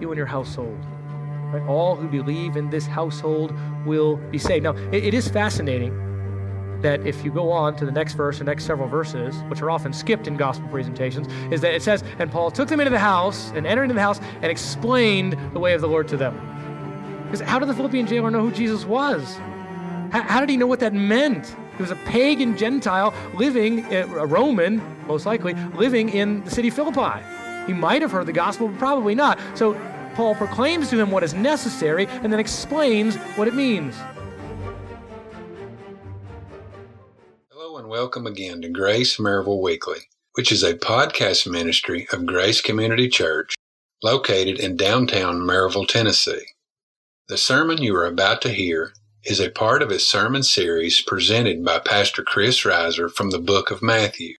you and your household. Right? All who believe in this household will be saved. Now, it, it is fascinating that if you go on to the next verse, the next several verses, which are often skipped in gospel presentations, is that it says, And Paul took them into the house and entered into the house and explained the way of the Lord to them. Because how did the Philippian jailer know who Jesus was? How, how did he know what that meant? He was a pagan Gentile living, eh, a Roman, most likely, living in the city of Philippi. He might have heard the gospel, but probably not. So Paul proclaims to him what is necessary and then explains what it means. Hello and welcome again to Grace Maryville Weekly, which is a podcast ministry of Grace Community Church located in downtown Maryville, Tennessee. The sermon you are about to hear is a part of a sermon series presented by Pastor Chris Reiser from the book of Matthew.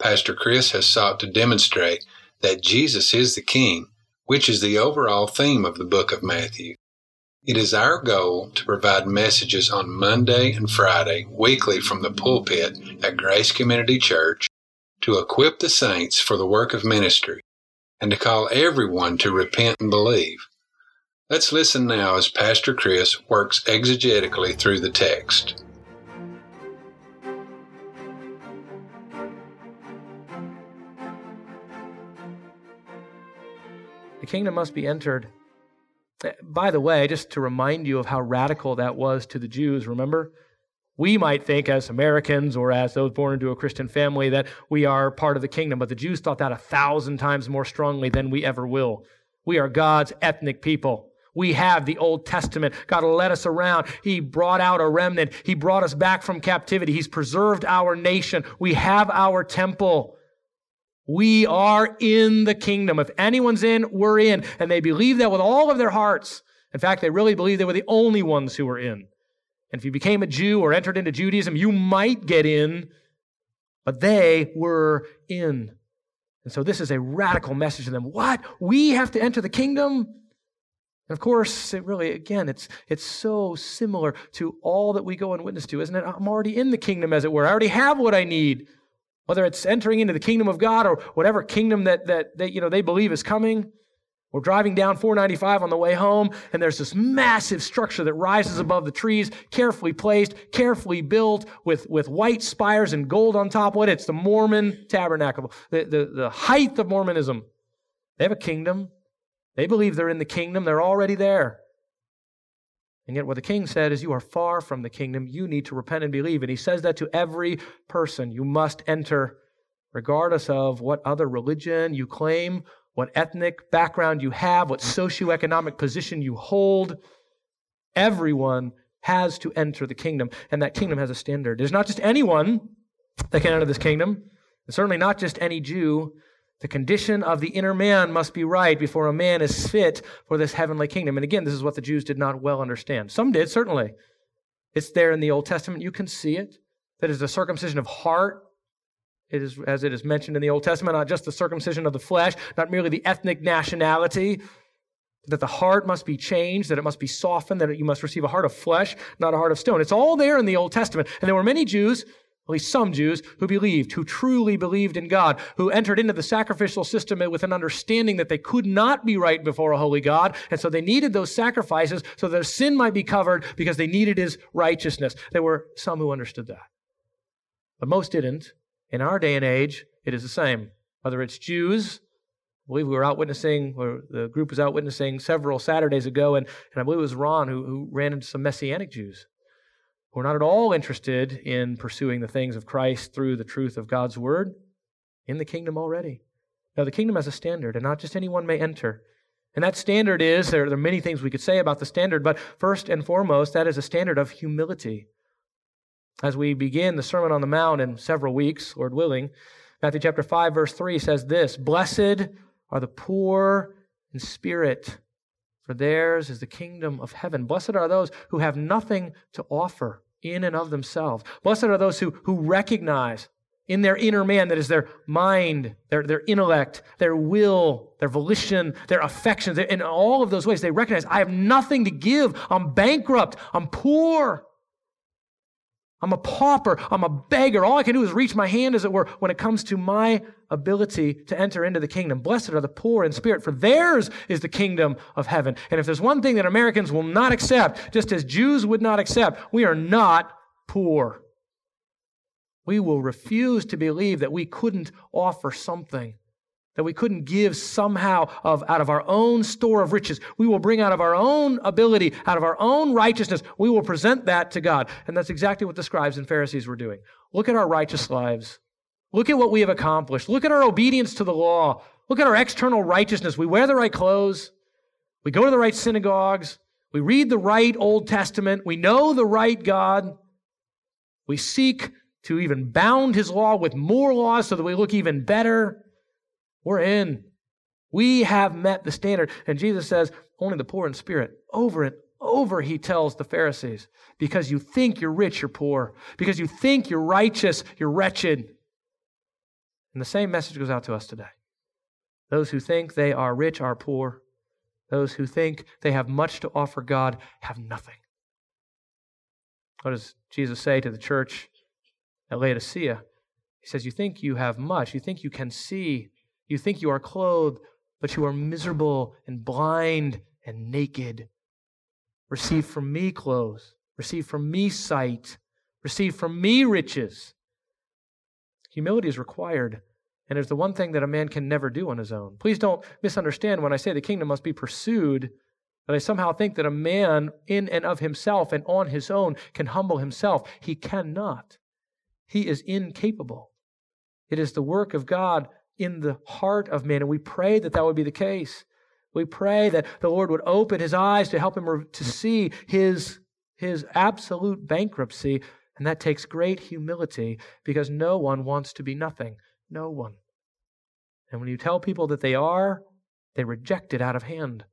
Pastor Chris has sought to demonstrate that Jesus is the King, which is the overall theme of the book of Matthew. It is our goal to provide messages on Monday and Friday weekly from the pulpit at Grace Community Church to equip the saints for the work of ministry and to call everyone to repent and believe. Let's listen now as Pastor Chris works exegetically through the text. Kingdom must be entered. Eh, by the way, just to remind you of how radical that was to the Jews, remember? We might think, as Americans or as those born into a Christian family, that we are part of the kingdom, but the Jews thought that a thousand times more strongly than we ever will. We are God's ethnic people. We have the Old Testament. God led us around. He brought out a remnant. He brought us back from captivity. He's preserved our nation. We have our temple. We are in the kingdom. If anyone's in, we're in. And they believe that with all of their hearts. In fact, they really believe they were the only ones who were in. And if you became a Jew or entered into Judaism, you might get in, but they were in. And so this is a radical message to them. What? We have to enter the kingdom? And of course, it really, again, it's, it's so similar to all that we go and witness to, isn't it? I'm already in the kingdom, as it were. I already have what I need. Whether it's entering into the kingdom of God or whatever kingdom that, that, that you know, they believe is coming. We're driving down 495 on the way home, and there's this massive structure that rises above the trees, carefully placed, carefully built, with, with white spires and gold on top of it. It's the Mormon tabernacle, the, the, the height of Mormonism. They have a kingdom. They believe they're in the kingdom, they're already there. And yet, what the king said is, You are far from the kingdom. You need to repent and believe. And he says that to every person. You must enter, regardless of what other religion you claim, what ethnic background you have, what socioeconomic position you hold. Everyone has to enter the kingdom, and that kingdom has a standard. There's not just anyone that can enter this kingdom, certainly not just any Jew. The condition of the inner man must be right before a man is fit for this heavenly kingdom. And again, this is what the Jews did not well understand. Some did, certainly. It's there in the Old Testament. You can see it. That is the circumcision of heart. It is, as it is mentioned in the Old Testament, not just the circumcision of the flesh, not merely the ethnic nationality, that the heart must be changed, that it must be softened, that you must receive a heart of flesh, not a heart of stone. It's all there in the Old Testament. And there were many Jews at least some Jews, who believed, who truly believed in God, who entered into the sacrificial system with an understanding that they could not be right before a holy God. And so they needed those sacrifices so their sin might be covered because they needed his righteousness. There were some who understood that. But most didn't. In our day and age, it is the same. Whether it's Jews, I believe we were out witnessing, or the group was out witnessing several Saturdays ago, and, and I believe it was Ron who, who ran into some Messianic Jews who are not at all interested in pursuing the things of Christ through the truth of God's word in the kingdom already. Now, the kingdom has a standard, and not just anyone may enter. And that standard is there, are many things we could say about the standard, but first and foremost, that is a standard of humility. As we begin the Sermon on the Mount in several weeks, Lord willing, Matthew chapter 5, verse 3 says this Blessed are the poor in spirit, for theirs is the kingdom of heaven. Blessed are those who have nothing to offer in and of themselves. Blessed are those who, who recognize in their inner man, that is their mind, their, their intellect, their will, their volition, their affections, in all of those ways, they recognize, I have nothing to give. I'm bankrupt. I'm poor. I'm a pauper. I'm a beggar. All I can do is reach my hand, as it were, when it comes to my ability to enter into the kingdom. Blessed are the poor in spirit, for theirs is the kingdom of heaven. And if there's one thing that Americans will not accept, just as Jews would not accept, we are not poor. We will refuse to believe that we couldn't offer something that we couldn't give somehow of out of our own store of riches. We will bring out of our own ability, out of our own righteousness, we will present that to God. And that's exactly what the scribes and Pharisees were doing. Look at our righteous lives. Look at what we have accomplished. Look at our obedience to the law. Look at our external righteousness. We wear the right clothes. We go to the right synagogues. We read the right Old Testament. We know the right God. We seek to even bound his law with more laws so that we look even better. We're in. We have met the standard. And Jesus says, only the poor in spirit. Over and over, he tells the Pharisees, because you think you're rich, you're poor. Because you think you're righteous, you're wretched. And the same message goes out to us today. Those who think they are rich are poor. Those who think they have much to offer God have nothing. What does Jesus say to the church at Laodicea? He says, You think you have much. You think you can see you think you are clothed, but you are miserable and blind and naked. Receive from me clothes. Receive from me sight. Receive from me riches. Humility is required, and it's the one thing that a man can never do on his own. Please don't misunderstand when I say the kingdom must be pursued, that I somehow think that a man in and of himself and on his own can humble himself. He cannot. He is incapable. It is the work of God in the heart of man. And we pray that that would be the case. We pray that the Lord would open his eyes to help him to see his, his absolute bankruptcy. And that takes great humility because no one wants to be nothing. No one. And when you tell people that they are, they reject it out of hand.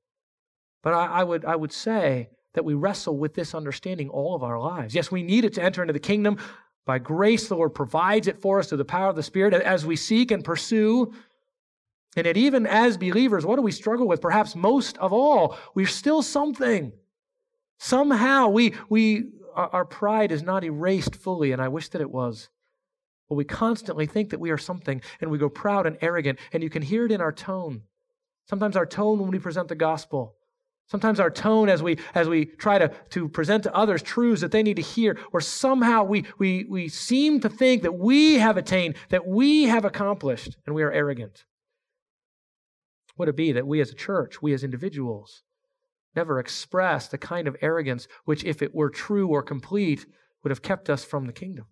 But I, I, would, I would say that we wrestle with this understanding all of our lives. Yes, we need it to enter into the kingdom. By grace, the Lord provides it for us through the power of the Spirit as we seek and pursue. And yet, even as believers, what do we struggle with? Perhaps most of all, we're still something. Somehow, we, we, our pride is not erased fully, and I wish that it was. But we constantly think that we are something, and we go proud and arrogant, and you can hear it in our tone. Sometimes our tone when we present the gospel. Sometimes our tone as we, as we try to, to present to others truths that they need to hear, or somehow we, we, we seem to think that we have attained, that we have accomplished, and we are arrogant. Would it be that we as a church, we as individuals, never express the kind of arrogance which, if it were true or complete, would have kept us from the kingdom?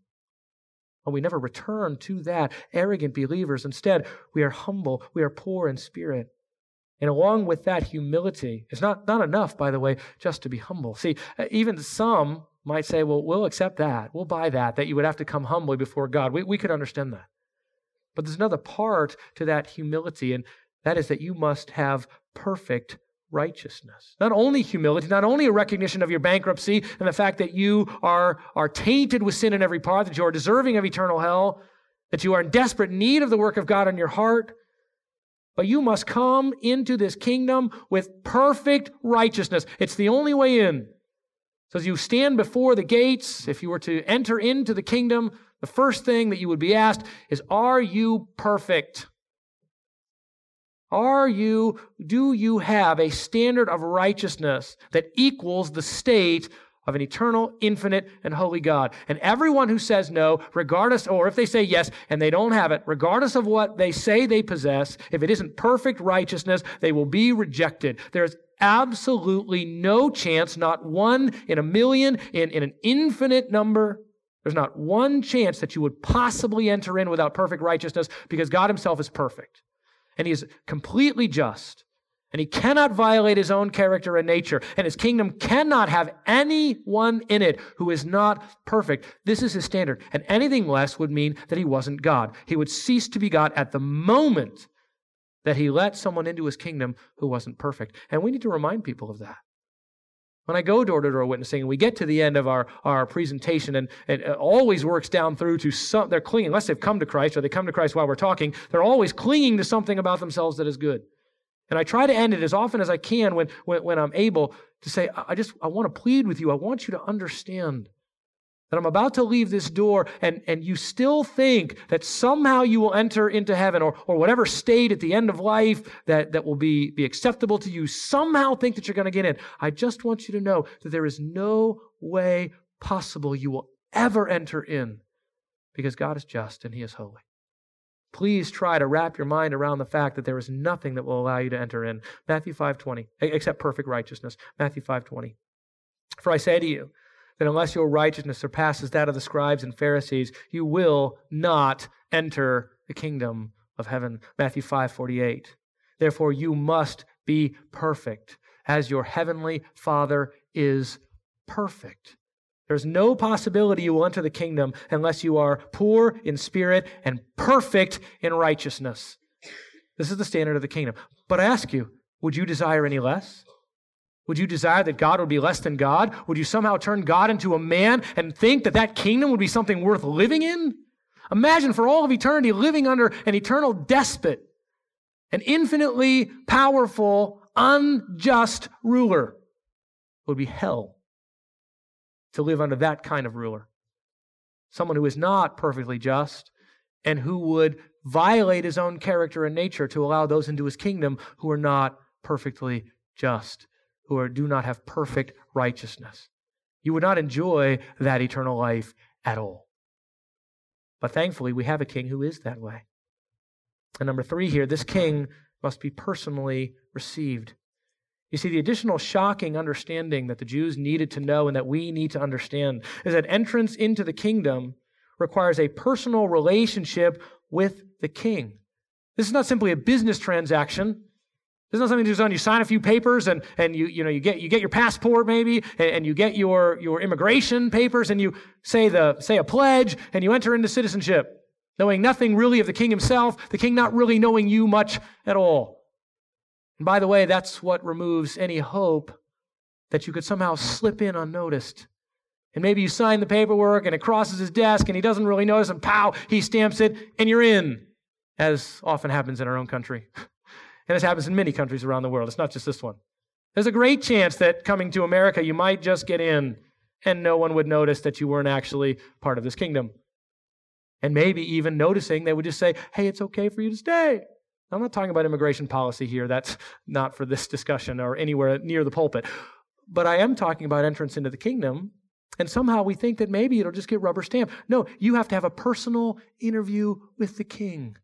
And we never return to that arrogant believers. Instead, we are humble, we are poor in spirit. And along with that humility, it's not, not enough, by the way, just to be humble. See, uh, even some might say, well, we'll accept that. We'll buy that, that you would have to come humbly before God. We, we could understand that. But there's another part to that humility, and that is that you must have perfect righteousness. Not only humility, not only a recognition of your bankruptcy and the fact that you are, are tainted with sin in every part, that you are deserving of eternal hell, that you are in desperate need of the work of God in your heart, but you must come into this kingdom with perfect righteousness. It's the only way in. So as you stand before the gates, if you were to enter into the kingdom, the first thing that you would be asked is, Are you perfect? Are you, do you have a standard of righteousness that equals the state of an eternal, infinite, and holy God. And everyone who says no, regardless, or if they say yes and they don't have it, regardless of what they say they possess, if it isn't perfect righteousness, they will be rejected. There's absolutely no chance, not one in a million, in, in an infinite number. There's not one chance that you would possibly enter in without perfect righteousness because God Himself is perfect. And He is completely just. And he cannot violate his own character and nature. And his kingdom cannot have anyone in it who is not perfect. This is his standard. And anything less would mean that he wasn't God. He would cease to be God at the moment that he let someone into his kingdom who wasn't perfect. And we need to remind people of that. When I go door to door witnessing, and we get to the end of our, our presentation, and, and it always works down through to some, they're clinging, unless they've come to Christ or they come to Christ while we're talking, they're always clinging to something about themselves that is good. And I try to end it as often as I can when, when, when I'm able to say, I just I want to plead with you. I want you to understand that I'm about to leave this door and, and you still think that somehow you will enter into heaven or, or whatever state at the end of life that, that will be, be acceptable to you, somehow think that you're going to get in. I just want you to know that there is no way possible you will ever enter in because God is just and He is holy. Please try to wrap your mind around the fact that there is nothing that will allow you to enter in. Matthew 5:20, except perfect righteousness. Matthew 5:20. For I say to you, that unless your righteousness surpasses that of the scribes and Pharisees, you will not enter the kingdom of heaven. Matthew 5 48. Therefore, you must be perfect as your heavenly Father is perfect. There's no possibility you will enter the kingdom unless you are poor in spirit and perfect in righteousness. This is the standard of the kingdom. But I ask you, would you desire any less? Would you desire that God would be less than God? Would you somehow turn God into a man and think that that kingdom would be something worth living in? Imagine for all of eternity living under an eternal despot, an infinitely powerful, unjust ruler. It would be hell to live under that kind of ruler. Someone who is not perfectly just and who would violate his own character and nature to allow those into his kingdom who are not perfectly just who are, do not have perfect righteousness. You would not enjoy that eternal life at all. But thankfully, we have a king who is that way. And number three here, this king must be personally received. You see, the additional shocking understanding that the Jews needed to know and that we need to understand is that entrance into the kingdom requires a personal relationship with the king. This is not simply a business transaction. This is not something that's done. You sign a few papers and, and you, you, know, you, get, you get your passport maybe and, and you get your, your immigration papers and you say, the, say a pledge and you enter into citizenship, knowing nothing really of the king himself, the king not really knowing you much at all. And by the way, that's what removes any hope that you could somehow slip in unnoticed. And maybe you sign the paperwork and it crosses his desk and he doesn't really notice and pow, he stamps it and you're in, as often happens in our own country. And this happens in many countries around the world. It's not just this one. There's a great chance that coming to America, you might just get in and no one would notice that you weren't actually part of this kingdom. And maybe even noticing, they would just say, hey, it's okay for you to stay. I'm not talking about immigration policy here. That's not for this discussion or anywhere near the pulpit. But I am talking about entrance into the kingdom. And somehow we think that maybe it'll just get rubber stamped. No, you have to have a personal interview with the king.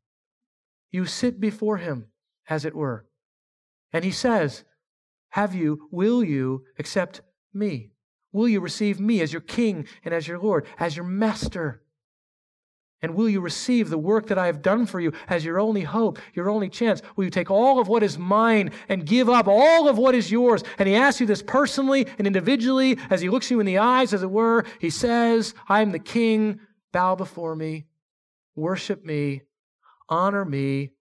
You sit before him as it were. And he says, Have you, will you accept me? Will you receive me as your king and as your Lord, as your master? And will you receive the work that I have done for you as your only hope, your only chance? Will you take all of what is mine and give up all of what is yours? And he asks you this personally and individually as he looks you in the eyes, as it were. He says, I am the king. Bow before me, worship me, honor me,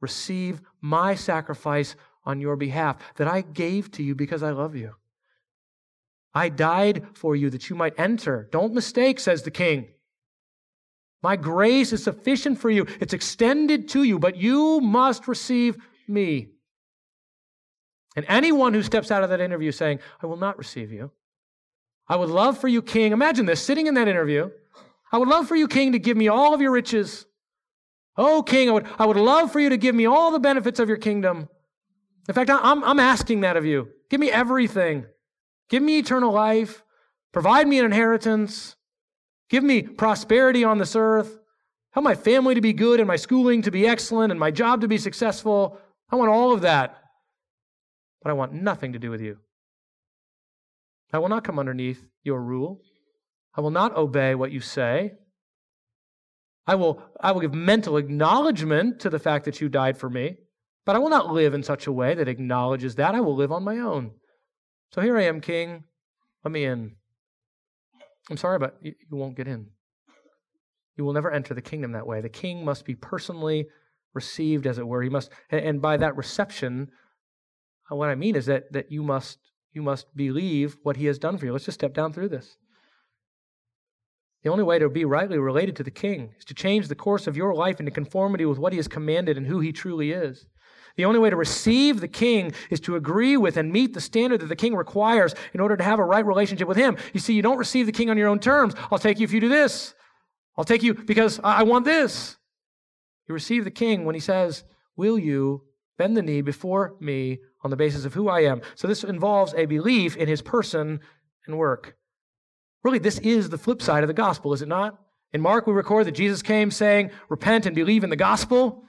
receive my sacrifice on your behalf that I gave to you because I love you. I died for you that you might enter. Don't mistake, says the king. My grace is sufficient for you. It's extended to you, but you must receive me. And anyone who steps out of that interview saying, I will not receive you. I would love for you, king. Imagine this sitting in that interview. I would love for you, king, to give me all of your riches. Oh, king, I would, I would love for you to give me all the benefits of your kingdom. In fact, I'm, I'm asking that of you. Give me everything. Give me eternal life. Provide me an inheritance. Give me prosperity on this earth. Help my family to be good and my schooling to be excellent and my job to be successful. I want all of that. But I want nothing to do with you. I will not come underneath your rule. I will not obey what you say. I will, I will give mental acknowledgement to the fact that you died for me, but I will not live in such a way that acknowledges that. I will live on my own. So here I am, King. Let me in. I'm sorry, but you, won't get in. You will never enter the kingdom that way. The king must be personally received, as it were. He must, and by that reception, uh, what I mean is that that you must you must believe what he has done for you. Let's just step down through this. The only way to be rightly related to the King is to change the course of your life into conformity with what he has commanded and who he truly is. The only way to receive the king is to agree with and meet the standard that the king requires in order to have a right relationship with him. You see, you don't receive the king on your own terms. I'll take you if you do this. I'll take you because I want this. You receive the king when he says, Will you bend the knee before me on the basis of who I am? So this involves a belief in his person and work. Really, this is the flip side of the gospel, is it not? In Mark, we record that Jesus came saying, Repent and believe in the gospel.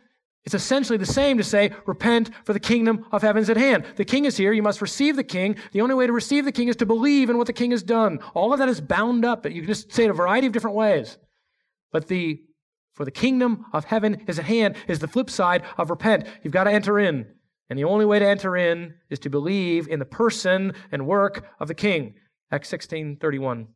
It's essentially the same to say, Repent, for the kingdom of heaven is at hand. The king is here. You must receive the king. The only way to receive the king is to believe in what the king has done. All of that is bound up. You can just say it a variety of different ways. But the for the kingdom of heaven is at hand is the flip side of repent. You've got to enter in. And the only way to enter in is to believe in the person and work of the king. Acts 16 31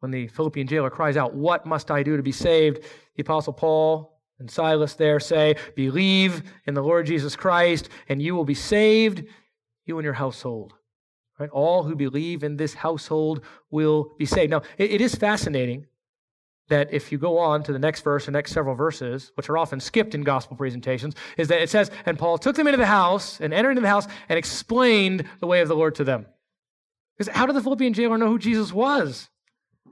when the Philippian jailer cries out, What must I do to be saved? The Apostle Paul and Silas there say, Believe in the Lord Jesus Christ, and you will be saved, you and your household. Right? All who believe in this household will be saved. Now, it, it is fascinating that if you go on to the next verse, the next several verses, which are often skipped in gospel presentations, is that it says, And Paul took them into the house and entered into the house and explained the way of the Lord to them. Because how did the Philippian jailer know who Jesus was?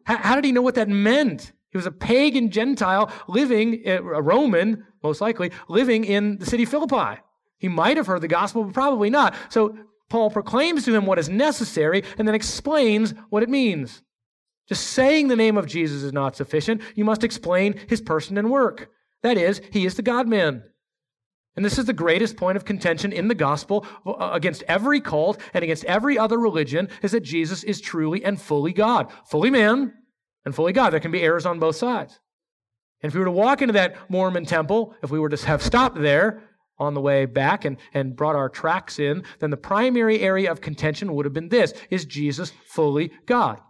How, how did he know what that meant? He was a pagan Gentile living, a Roman, most likely, living in the city Philippi. He might have heard the gospel, but probably not. So Paul proclaims to him what is necessary and then explains what it means. Just saying the name of Jesus is not sufficient. You must explain his person and work. That is, he is the God man. And this is the greatest point of contention in the gospel uh, against every cult and against every other religion is that Jesus is truly and fully God, fully man and fully God. There can be errors on both sides. And if we were to walk into that Mormon temple, if we were to have stopped there on the way back and, and brought our tracks in, then the primary area of contention would have been this Is Jesus fully God?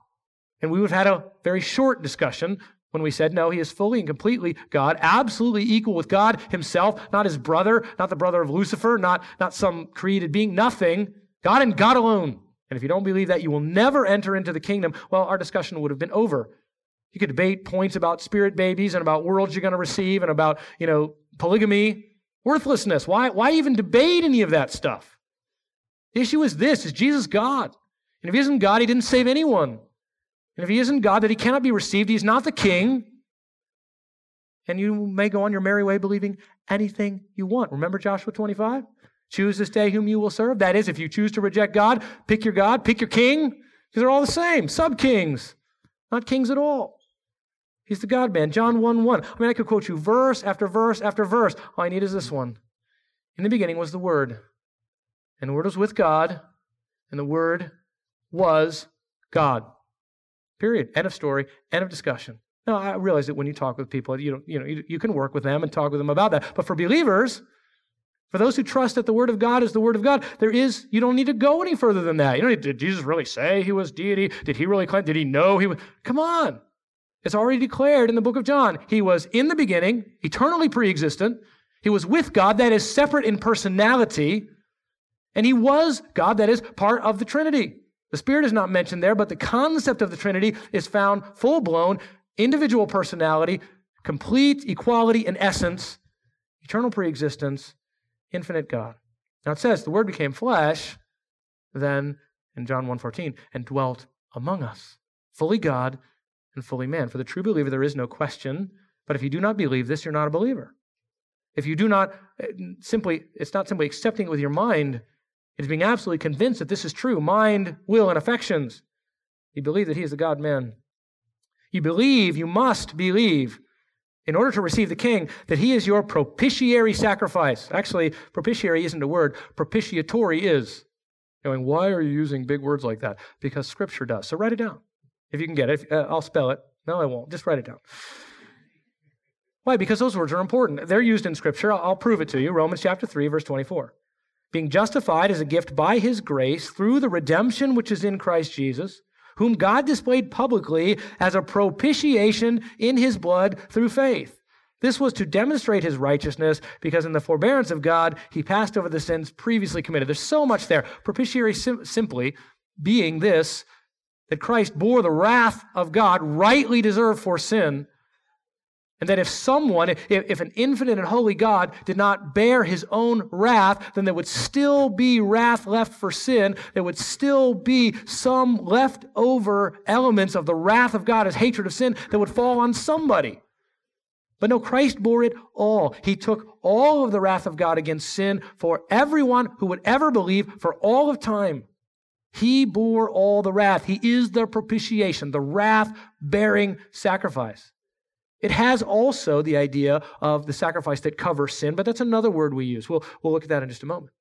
And we would have had a very short discussion when we said, no, he is fully and completely God, absolutely equal with God himself, not his brother, not the brother of Lucifer, not, not some created being, nothing. God and God alone. And if you don't believe that, you will never enter into the kingdom. Well, our discussion would have been over. You could debate points about spirit babies and about worlds you're going to receive and about, you know, polygamy, worthlessness. Why, why even debate any of that stuff? The issue is this, is Jesus God? And if he isn't God, he didn't save anyone. And if he isn't God, that he cannot be received, he's not the king. And you may go on your merry way believing anything you want. Remember Joshua 25? Choose this day whom you will serve. That is, if you choose to reject God, pick your God, pick your king, because they're all the same, sub kings, not kings at all. He's the God man. John 1 1. I mean, I could quote you verse after verse after verse. All I need is this one. In the beginning was the Word, and the Word was with God, and the Word was God. Period. End of story. End of discussion. Now, I realize that when you talk with people, you, you know, you, you can work with them and talk with them about that. But for believers, for those who trust that the Word of God is the Word of God, there is, you don't need to go any further than that. You know, did Jesus really say he was deity? Did he really claim, did he know he was? Come on. It's already declared in the book of John. He was in the beginning, eternally pre existent. He was with God, that is separate in personality. And he was God, that is part of the Trinity. The Spirit is not mentioned there, but the concept of the Trinity is found full blown, individual personality, complete equality in essence, eternal preexistence, infinite God. Now it says the Word became flesh, then in John 1:14, and dwelt among us, fully God and fully man. For the true believer, there is no question. But if you do not believe this, you're not a believer. If you do not eh, simply, it's not simply accepting it with your mind, it is being absolutely convinced that this is true mind, will, and affections. You believe that He is the God man. You believe, you must believe, in order to receive the King, that He is your propitiatory sacrifice. Actually, propitiatory isn't a word, propitiatory is. Going, why are you using big words like that? Because Scripture does. So write it down. If you can get it, uh, I'll spell it. No, I won't. Just write it down. Why? Because those words are important. They're used in Scripture. I'll prove it to you. Romans chapter 3, verse 24 being justified as a gift by his grace through the redemption which is in Christ Jesus, whom God displayed publicly as a propitiation in his blood through faith. This was to demonstrate his righteousness because in the forbearance of God, he passed over the sins previously committed. There's so much there. Propitiatory sim- simply being this that Christ bore the wrath of God rightly deserved for sin And that if someone, if, if, an infinite and holy God did not bear his own wrath, then there would still be wrath left for sin. There would still be some leftover elements of the wrath of God as hatred of sin that would fall on somebody. But no, Christ bore it all. He took all of the wrath of God against sin for everyone who would ever believe for all of time. He bore all the wrath. He is the propitiation, the wrath bearing sacrifice. It has also the idea of the sacrifice that covers sin, but that's another word we use. We'll, we'll look at that in just a moment.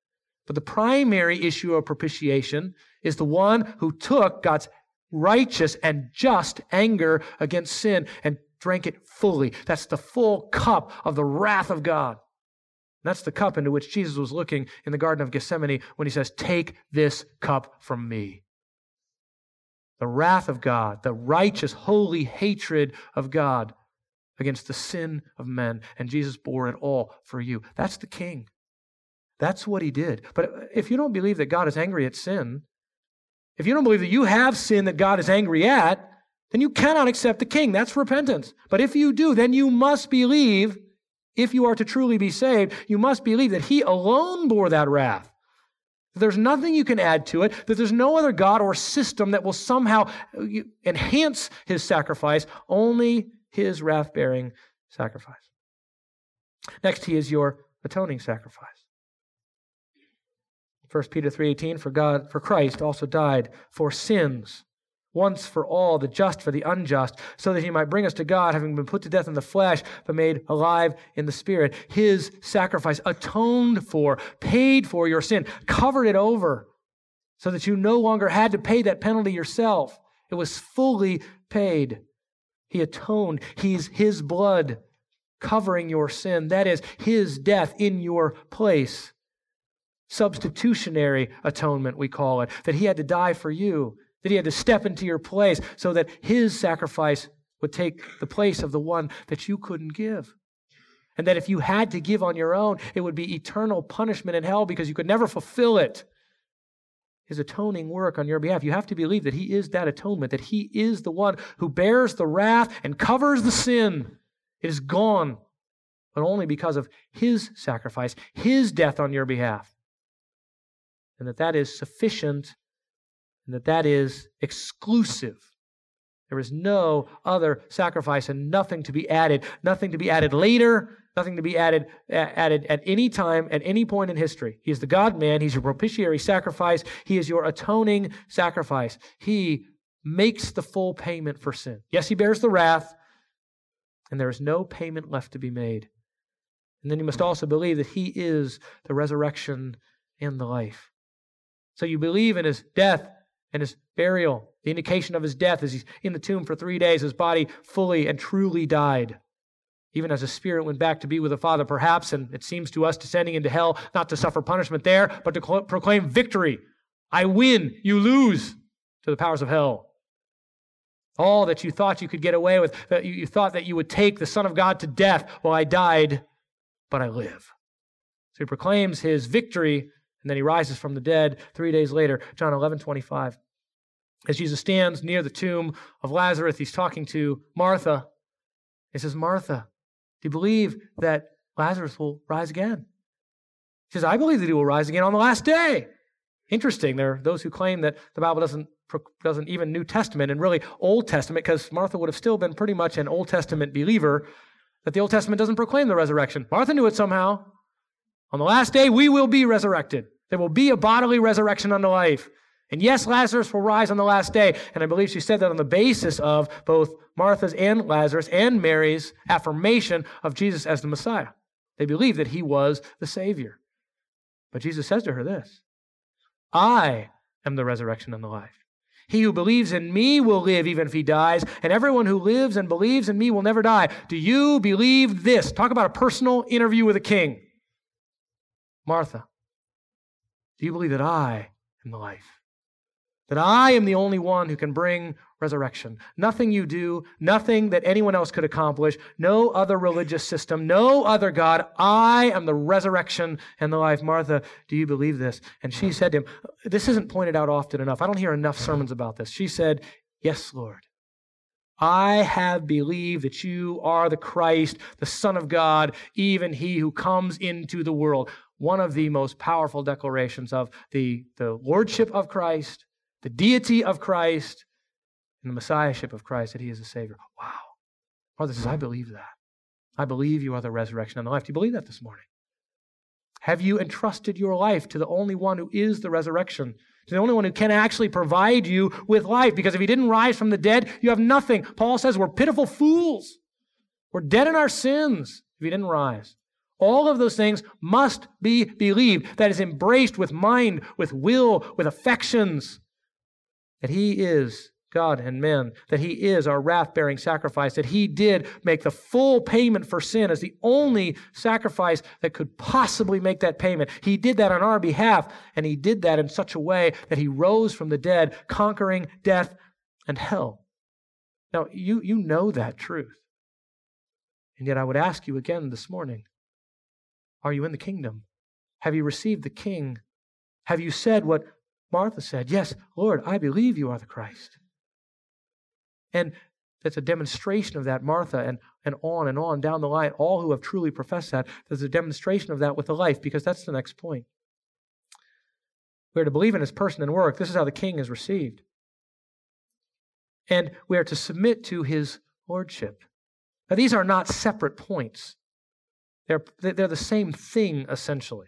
But the primary issue of propitiation is the one who took God's righteous and just anger against sin and drank it fully. That's the full cup of the wrath of God. That's the cup into which Jesus was looking in the Garden of Gethsemane when he says, Take this cup from me. The wrath of God, the righteous, holy hatred of God against the sin of men, and Jesus bore it all for you. That's the king. That's what he did. But if you don't believe that God is angry at sin, if you don't believe that you have sin that God is angry at, then you cannot accept the king. That's repentance. But if you do, then you must believe, if you are to truly be saved, you must believe that he alone bore that wrath. That there's nothing you can add to it, that there's no other God or system that will somehow enhance his sacrifice, only his wrath bearing sacrifice. Next, he is your atoning sacrifice. 1 Peter 3:18 for God for Christ also died for sins once for all the just for the unjust so that he might bring us to God having been put to death in the flesh but made alive in the spirit his sacrifice atoned for paid for your sin covered it over so that you no longer had to pay that penalty yourself it was fully paid he atoned. He's His blood covering your sin. That is His death in your place. Substitutionary atonement, we call it. That He had to die for you, that He had to step into your place so that His sacrifice would take the place of the one that you couldn't give. And that if you had to give on your own, it would be eternal punishment in hell because you could never fulfill it his atoning work on your behalf. You have to believe that he is that atonement, that he is the one who bears the wrath and covers the sin. It is gone, but only because of his sacrifice, his death on your behalf. And that that is sufficient and that that is exclusive. There is no other sacrifice and nothing to be added, nothing to be added later, nothing to be added, added at any time, at any point in history. He is the God man. He's your propitiatory sacrifice. He is your atoning sacrifice. He makes the full payment for sin. Yes, he bears the wrath, and there is no payment left to be made. And then you must also believe that he is the resurrection and the life. So you believe in his death and his burial. The indication of his death is he's in the tomb for three days. His body fully and truly died even as a spirit went back to be with the Father, perhaps, and it seems to us descending into hell, not to suffer punishment there, but to proclaim victory. I win, you lose to the powers of hell. All that you thought you could get away with, that you, thought that you would take the Son of God to death. Well, I died, but I live. So he proclaims his victory, and then he rises from the dead three days later. John 11, 25. As Jesus stands near the tomb of Lazarus, he's talking to Martha. He says, Martha, do you believe that Lazarus will rise again? He says, I believe that he will rise again on the last day. Interesting. There are those who claim that the Bible doesn't, doesn't even New Testament and really Old Testament, because Martha would have still been pretty much an Old Testament believer, that the Old Testament doesn't proclaim the resurrection. Martha knew it somehow. On the last day, we will be resurrected. There will be a bodily resurrection unto life. And yes, Lazarus will rise on the last day. And I believe she said that on the basis of both Martha's and Lazarus and Mary's affirmation of Jesus as the Messiah. They believed that he was the Savior. But Jesus says to her this I am the resurrection and the life. He who believes in me will live even if he dies, and everyone who lives and believes in me will never die. Do you believe this? Talk about a personal interview with a king. Martha, do you believe that I am the life? That I am the only one who can bring resurrection. Nothing you do, nothing that anyone else could accomplish, no other religious system, no other God. I am the resurrection and the life. Martha, do you believe this? And she said to him, This isn't pointed out often enough. I don't hear enough sermons about this. She said, Yes, Lord. I have believed that you are the Christ, the Son of God, even he who comes into the world. One of the most powerful declarations of the, the lordship of Christ, the deity of Christ, and the messiahship of Christ, that he is the Savior. Wow. Father says, I believe that. I believe you are the resurrection and the life. Do you believe that this morning? Have you entrusted your life to the only one who is the resurrection? To the only one who can actually provide you with life? Because if he didn't rise from the dead, you have nothing. Paul says we're pitiful fools. We're dead in our sins if he didn't rise. All of those things must be believed. That is embraced with mind, with will, with affections. That he is God and men, that He is our wrath bearing sacrifice, that He did make the full payment for sin as the only sacrifice that could possibly make that payment. He did that on our behalf, and He did that in such a way that He rose from the dead, conquering death and hell. Now, you, you know that truth. And yet, I would ask you again this morning are you in the kingdom? Have you received the King? Have you said what Martha said? Yes, Lord, I believe you are the Christ. And that's a demonstration of that, Martha, and, and on and on down the line. All who have truly professed that, there's a demonstration of that with the life, because that's the next point. We are to believe in his person and work. This is how the king is received. And we are to submit to his lordship. Now, these are not separate points, they're, they're the same thing, essentially.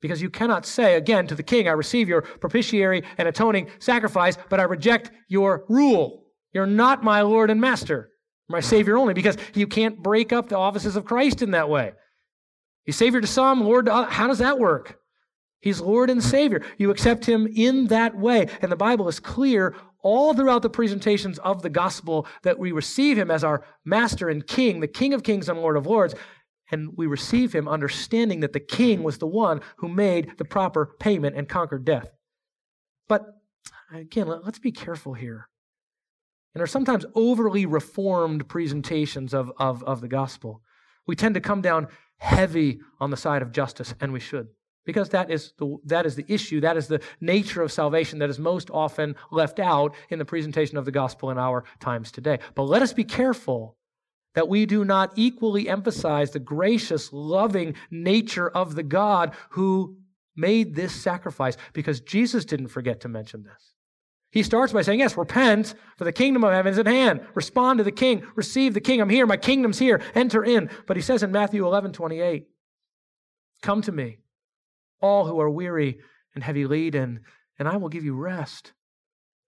Because you cannot say again to the king, I receive your propitiatory and atoning sacrifice, but I reject your rule. You're not my Lord and Master, my Savior only, because you can't break up the offices of Christ in that way. He's Savior to some, Lord to others. How does that work? He's Lord and Savior. You accept Him in that way. And the Bible is clear all throughout the presentations of the gospel that we receive Him as our Master and King, the King of Kings and Lord of Lords. And we receive Him understanding that the King was the one who made the proper payment and conquered death. But again, let's be careful here and are sometimes overly reformed presentations of, of, of the gospel. We tend to come down heavy on the side of justice, and we should. Because that is, the, that is the issue, that is the nature of salvation that is most often left out in the presentation of the gospel in our times today. But let us be careful that we do not equally emphasize the gracious, loving nature of the God who made this sacrifice, because Jesus didn't forget to mention this. He starts by saying, Yes, repent, for the kingdom of heaven is at hand. Respond to the king. Receive the king. I'm here. My kingdom's here. Enter in. But he says in Matthew 11, 28, Come to me, all who are weary and heavy laden, and I will give you rest.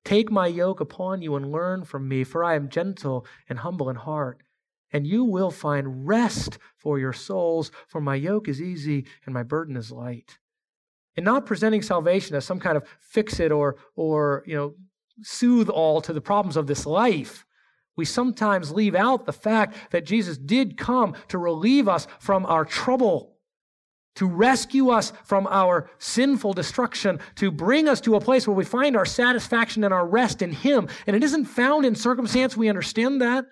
Take my yoke upon you and learn from me, for I am gentle and humble in heart, and you will find rest for your souls, for my yoke is easy and my burden is light and not presenting salvation as some kind of fix it or, or you know, soothe all to the problems of this life. We sometimes leave out the fact that Jesus did come to relieve us from our trouble, to rescue us from our sinful destruction, to bring us to a place where we find our satisfaction and our rest in Him. And it isn't found in circumstance, we understand that.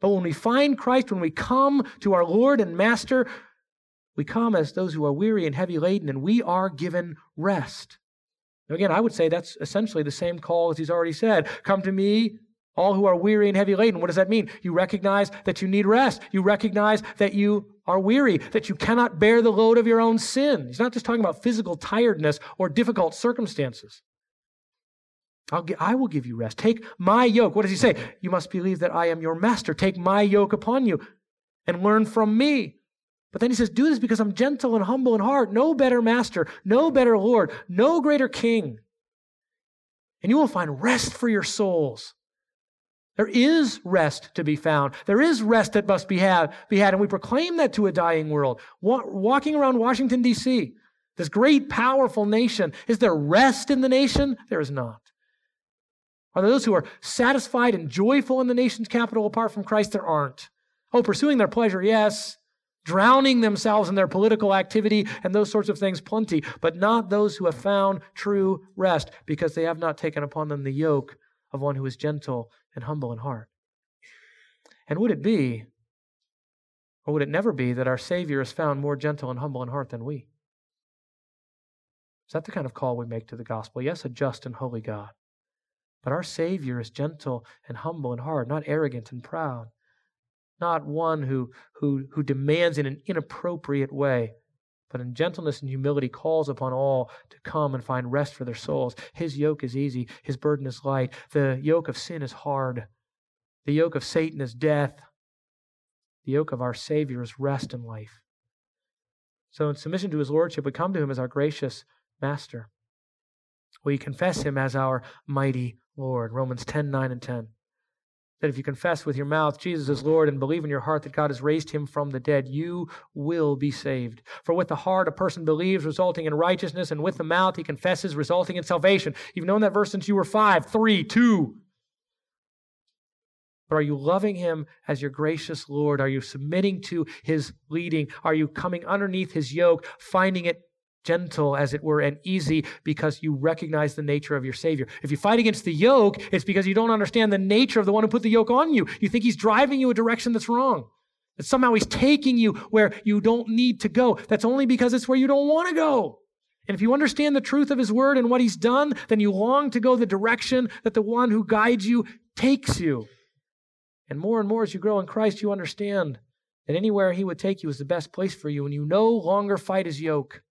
But when we find Christ, when we come to our Lord and Master, we come as those who are weary and heavy laden, and we are given rest. Now, again, I would say that's essentially the same call as he's already said Come to me, all who are weary and heavy laden. What does that mean? You recognize that you need rest. You recognize that you are weary, that you cannot bear the load of your own sin. He's not just talking about physical tiredness or difficult circumstances. I'll, I will give you rest. Take my yoke. What does he say? You must believe that I am your master. Take my yoke upon you and learn from me. But then he says, Do this because I'm gentle and humble in heart. No better master, no better Lord, no greater king. And you will find rest for your souls. There is rest to be found. There is rest that must be had, be had. And we proclaim that to a dying world. Walking around Washington, D.C., this great, powerful nation, is there rest in the nation? There is not. Are there those who are satisfied and joyful in the nation's capital apart from Christ? There aren't. Oh, pursuing their pleasure, yes drowning themselves in their political activity and those sorts of things plenty, but not those who have found true rest because they have not taken upon them the yoke of one who is gentle and humble in heart. And would it be, or would it never be, that our Savior is found more gentle and humble in heart than we? Is that the kind of call we make to the gospel? Yes, a just and holy God. But our Savior is gentle and humble and hard, not arrogant and proud, not one who, who, who demands in an inappropriate way, but in gentleness and humility calls upon all to come and find rest for their souls. His yoke is easy, his burden is light. The yoke of sin is hard, the yoke of Satan is death. The yoke of our Savior is rest and life. So, in submission to his lordship, we come to him as our gracious master. We confess him as our mighty Lord. Romans 10 9 and 10. That if you confess with your mouth Jesus is Lord and believe in your heart that God has raised him from the dead, you will be saved. For with the heart a person believes, resulting in righteousness, and with the mouth he confesses, resulting in salvation. You've known that verse since you were five, three, two. But are you loving him as your gracious Lord? Are you submitting to his leading? Are you coming underneath his yoke, finding it gentle, as it were, and easy because you recognize the nature of your Savior. If you fight against the yoke, it's because you don't understand the nature of the one who put the yoke on you. You think he's driving you a direction that's wrong. That somehow he's taking you where you don't need to go. That's only because it's where you don't want to go. And if you understand the truth of his word and what he's done, then you long to go the direction that the one who guides you takes you. And more and more as you grow in Christ, you understand that anywhere he would take you is the best place for you, and you no longer fight his yoke.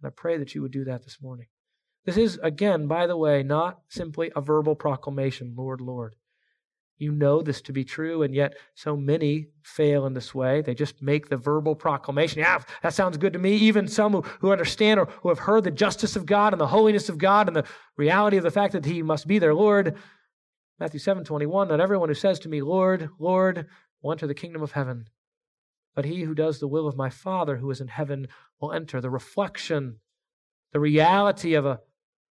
And I pray that you would do that this morning. This is, again, by the way, not simply a verbal proclamation, Lord, Lord. You know this to be true, and yet so many fail in this way. They just make the verbal proclamation. Yeah, that sounds good to me. Even some who, who understand or who have heard the justice of God and the holiness of God and the reality of the fact that He must be their Lord. Matthew 7 21, not everyone who says to me, Lord, Lord, will enter the kingdom of heaven, but he who does the will of my Father who is in heaven will enter. The reflection, the reality of a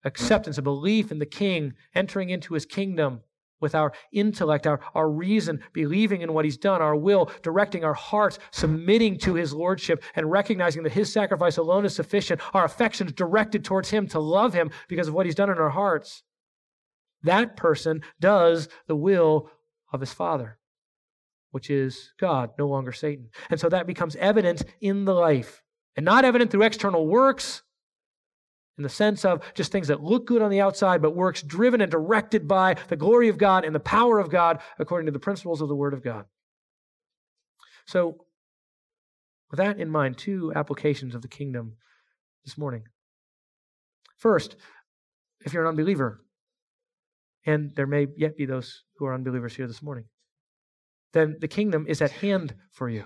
acceptance, a belief in the King, entering into his kingdom with our intellect, our, our reason, believing in what he's done, our will, directing our hearts, submitting to his lordship, and recognizing that his sacrifice alone is sufficient, our affections directed towards him to love him because of what he's done in our hearts. That person does the will of his Father which is God, no longer Satan. And so that becomes evident in the life, and not evident through external works, in the sense of just things that look good on the outside, but works driven and directed by the glory of God and the power of God according to the principles of the Word of God. So, with that in mind, two applications of the kingdom this morning. First, if you're an unbeliever, and there may yet be those who are unbelievers here this morning, then the kingdom is at hand for you.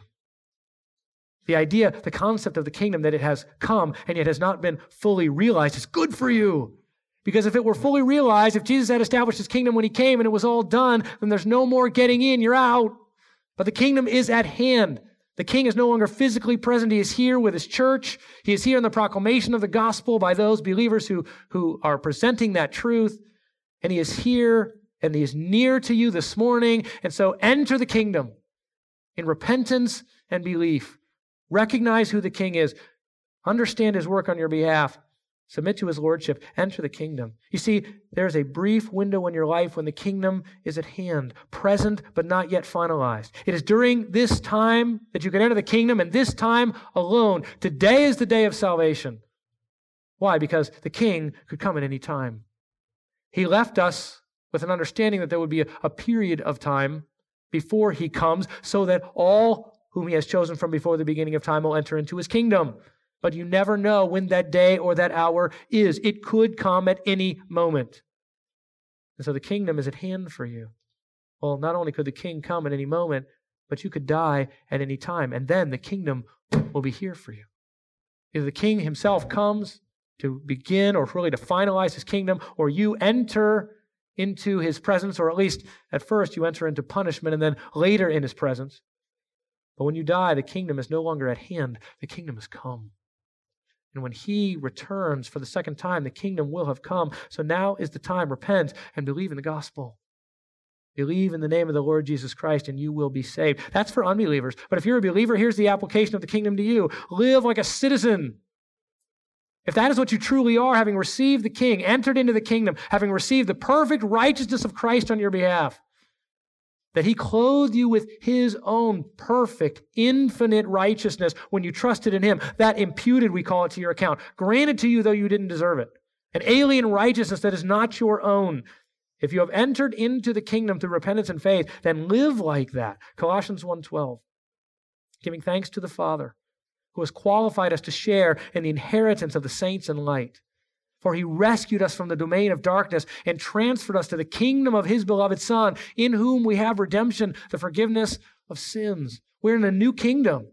The idea, the concept of the kingdom that it has come and yet has not been fully realized is good for you. Because if it were fully realized, if Jesus had established his kingdom when he came and it was all done, then there's no more getting in, you're out. But the kingdom is at hand. The king is no longer physically present. He is here with his church. He is here in the proclamation of the gospel by those believers who, who are presenting that truth. And he is here and he is near to you this morning. And so enter the kingdom in repentance and belief. Recognize who the king is. Understand his work on your behalf. Submit to his lordship. Enter the kingdom. You see, there's a brief window in your life when the kingdom is at hand, present but not yet finalized. It is during this time that you can enter the kingdom, and this time alone. Today is the day of salvation. Why? Because the king could come at any time. He left us with an understanding that there would be a, a period of time before he comes, so that all whom he has chosen from before the beginning of time will enter into his kingdom. But you never know when that day or that hour is. It could come at any moment. And so the kingdom is at hand for you. Well, not only could the king come at any moment, but you could die at any time. And then the kingdom will be here for you. Either the king himself comes to begin or really to finalize his kingdom, or you enter into his presence, or at least at first you enter into punishment and then later in his presence. But when you die, the kingdom is no longer at hand, the kingdom has come. And when he returns for the second time, the kingdom will have come. So now is the time. Repent and believe in the gospel. Believe in the name of the Lord Jesus Christ and you will be saved. That's for unbelievers. But if you're a believer, here's the application of the kingdom to you live like a citizen if that is what you truly are, having received the king, entered into the kingdom, having received the perfect righteousness of Christ on your behalf, that he clothed you with his own perfect, infinite righteousness when you trusted in him, that imputed, we call it, to your account, granted to you though you didn't deserve it, an alien righteousness that is not your own, If you have entered into the kingdom through repentance and faith, then live like that. Colossians 1:12. Giving thanks to the Father who has qualified us to share in the inheritance of the saints in light. For he rescued us from the domain of darkness and transferred us to the kingdom of his beloved Son, in whom we have redemption, the forgiveness of sins. We're in a new kingdom.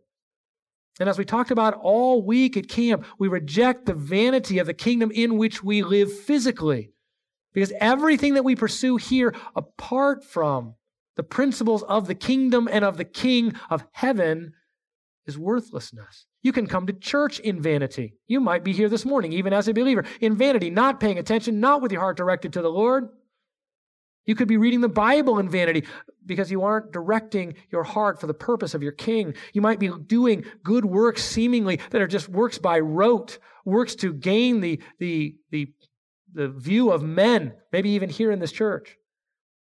And as we talked about all week at camp, we reject the vanity of the kingdom in which we live physically. Because everything that we pursue here, apart from the principles of the kingdom and of the king of heaven, is worthlessness. You can come to church in vanity. You might be here this morning, even as a believer, in vanity, not paying attention, not with your heart directed to the Lord. You could be reading the Bible in vanity because you aren't directing your heart for the purpose of your king. You might be doing good works seemingly that are just works by rote, works to gain the, the, the, the view of men, maybe even here in this church.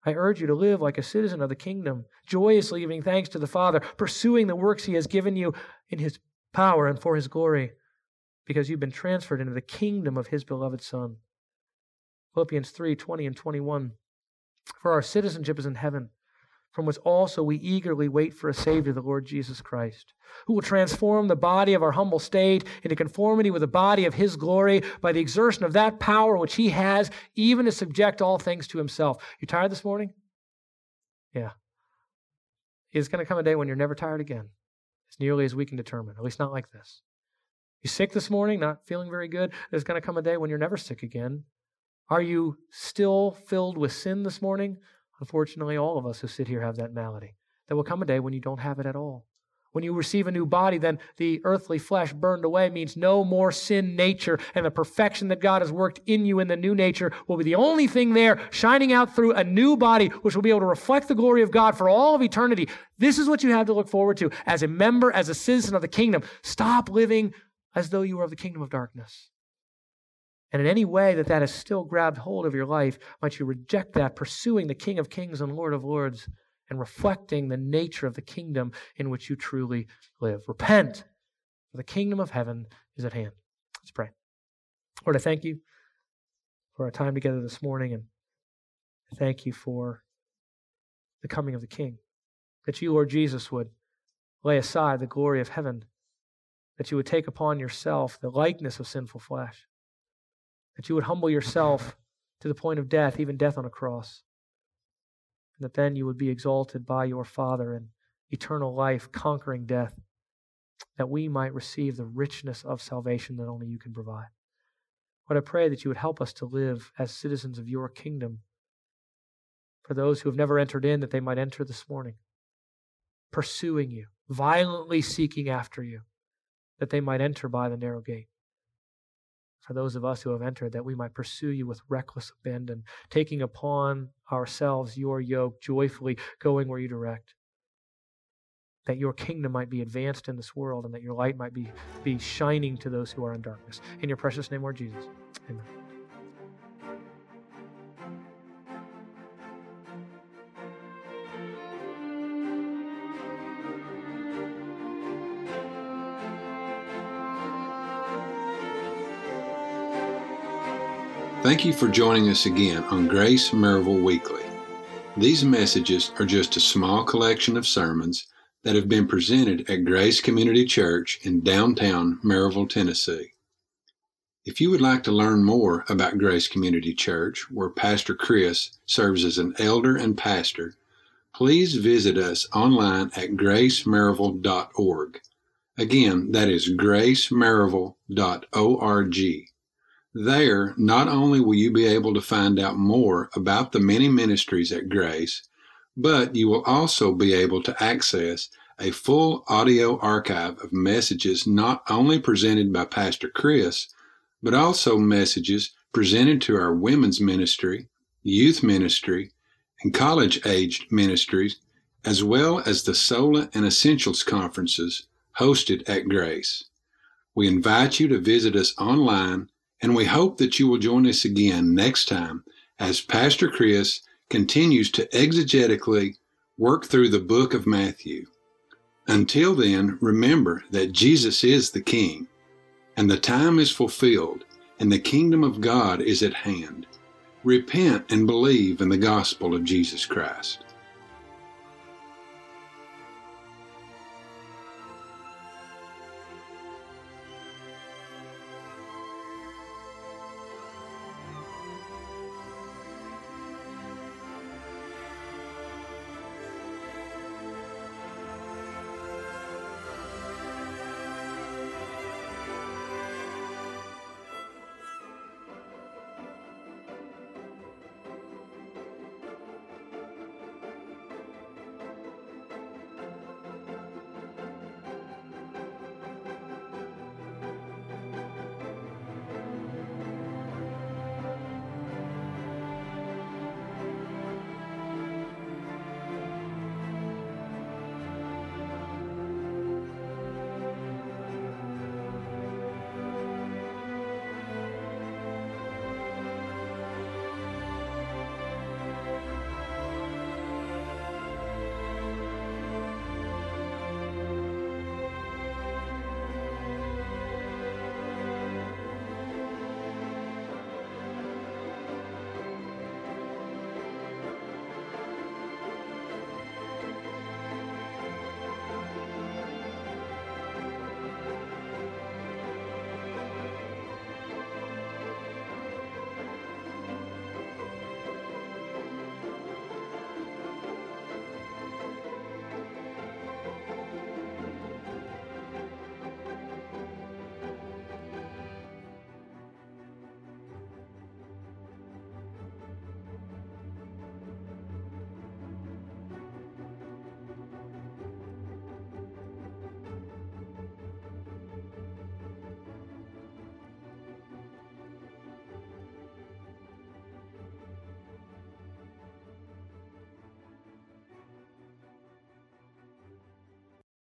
I urge you to live like a citizen of the kingdom, joyously giving thanks to the Father, pursuing the works He has given you in His power and for His glory, because you've been transferred into the kingdom of His beloved Son. Philippians 3 20 and 21. For our citizenship is in heaven from which also we eagerly wait for a Savior, the Lord Jesus Christ, who will transform the body of our humble state into conformity with the body of His glory by the exertion of that power which He has, even to subject all things to Himself. You tired this morning? Yeah. It's going to come a day when you're never tired again, as nearly as we can determine, at least not like this. You sick this morning, not feeling very good? There's going to come a day when you're never sick again. Are you still filled with sin this morning? Unfortunately, all of us who sit here have that malady. There will come a day when you don't have it at all. When you receive a new body, then the earthly flesh burned away means no more sin nature, and the perfection that God has worked in you in the new nature will be the only thing there shining out through a new body, which will be able to reflect the glory of God for all of eternity. This is what you have to look forward to as a member, as a citizen of the kingdom. Stop living as though you were of the kingdom of darkness. And in any way that that has still grabbed hold of your life, might you reject that, pursuing the King of Kings and Lord of Lords, and reflecting the nature of the kingdom in which you truly live. Repent, for the kingdom of heaven is at hand. Let's pray. Lord, I thank you for our time together this morning, and thank you for the coming of the King. That you, Lord Jesus, would lay aside the glory of heaven, that you would take upon yourself the likeness of sinful flesh that you would humble yourself to the point of death, even death on a cross. And that then you would be exalted by your Father in eternal life, conquering death, that we might receive the richness of salvation that only you can provide. But I pray that you would help us to live as citizens of your kingdom. For those who have never entered in, that they might enter this morning, pursuing you, violently seeking after you, that they might enter by the narrow gate for those of us who have entered, that we might pursue you with reckless abandon, taking upon ourselves your yoke, joyfully going where you direct. That your kingdom might be advanced in this world and that your light might be, be shining to those who are in darkness. In your precious name, Lord Jesus. Amen. Thank you for joining us again on Grace Maryville Weekly. These messages are just a small collection of sermons that have been presented at Grace Community Church in downtown Maryville, Tennessee. If you would like to learn more about Grace Community Church, where Pastor Chris serves as an elder and pastor, please visit us online at gracemaryville.org. Again, that is gracemaryville.org. There, not only will you be able to find out more about the many ministries at Grace, but you will also be able to access a full audio archive of messages not only presented by Pastor Chris, but also messages presented to our women's ministry, youth ministry, and college aged ministries, as well as the Sola and Essentials conferences hosted at Grace. We invite you to visit us online and we hope that you will join us again next time as Pastor Chris continues to exegetically work through the book of Matthew. Until then, remember that Jesus is the King, and the time is fulfilled, and the kingdom of God is at hand. Repent and believe in the gospel of Jesus Christ.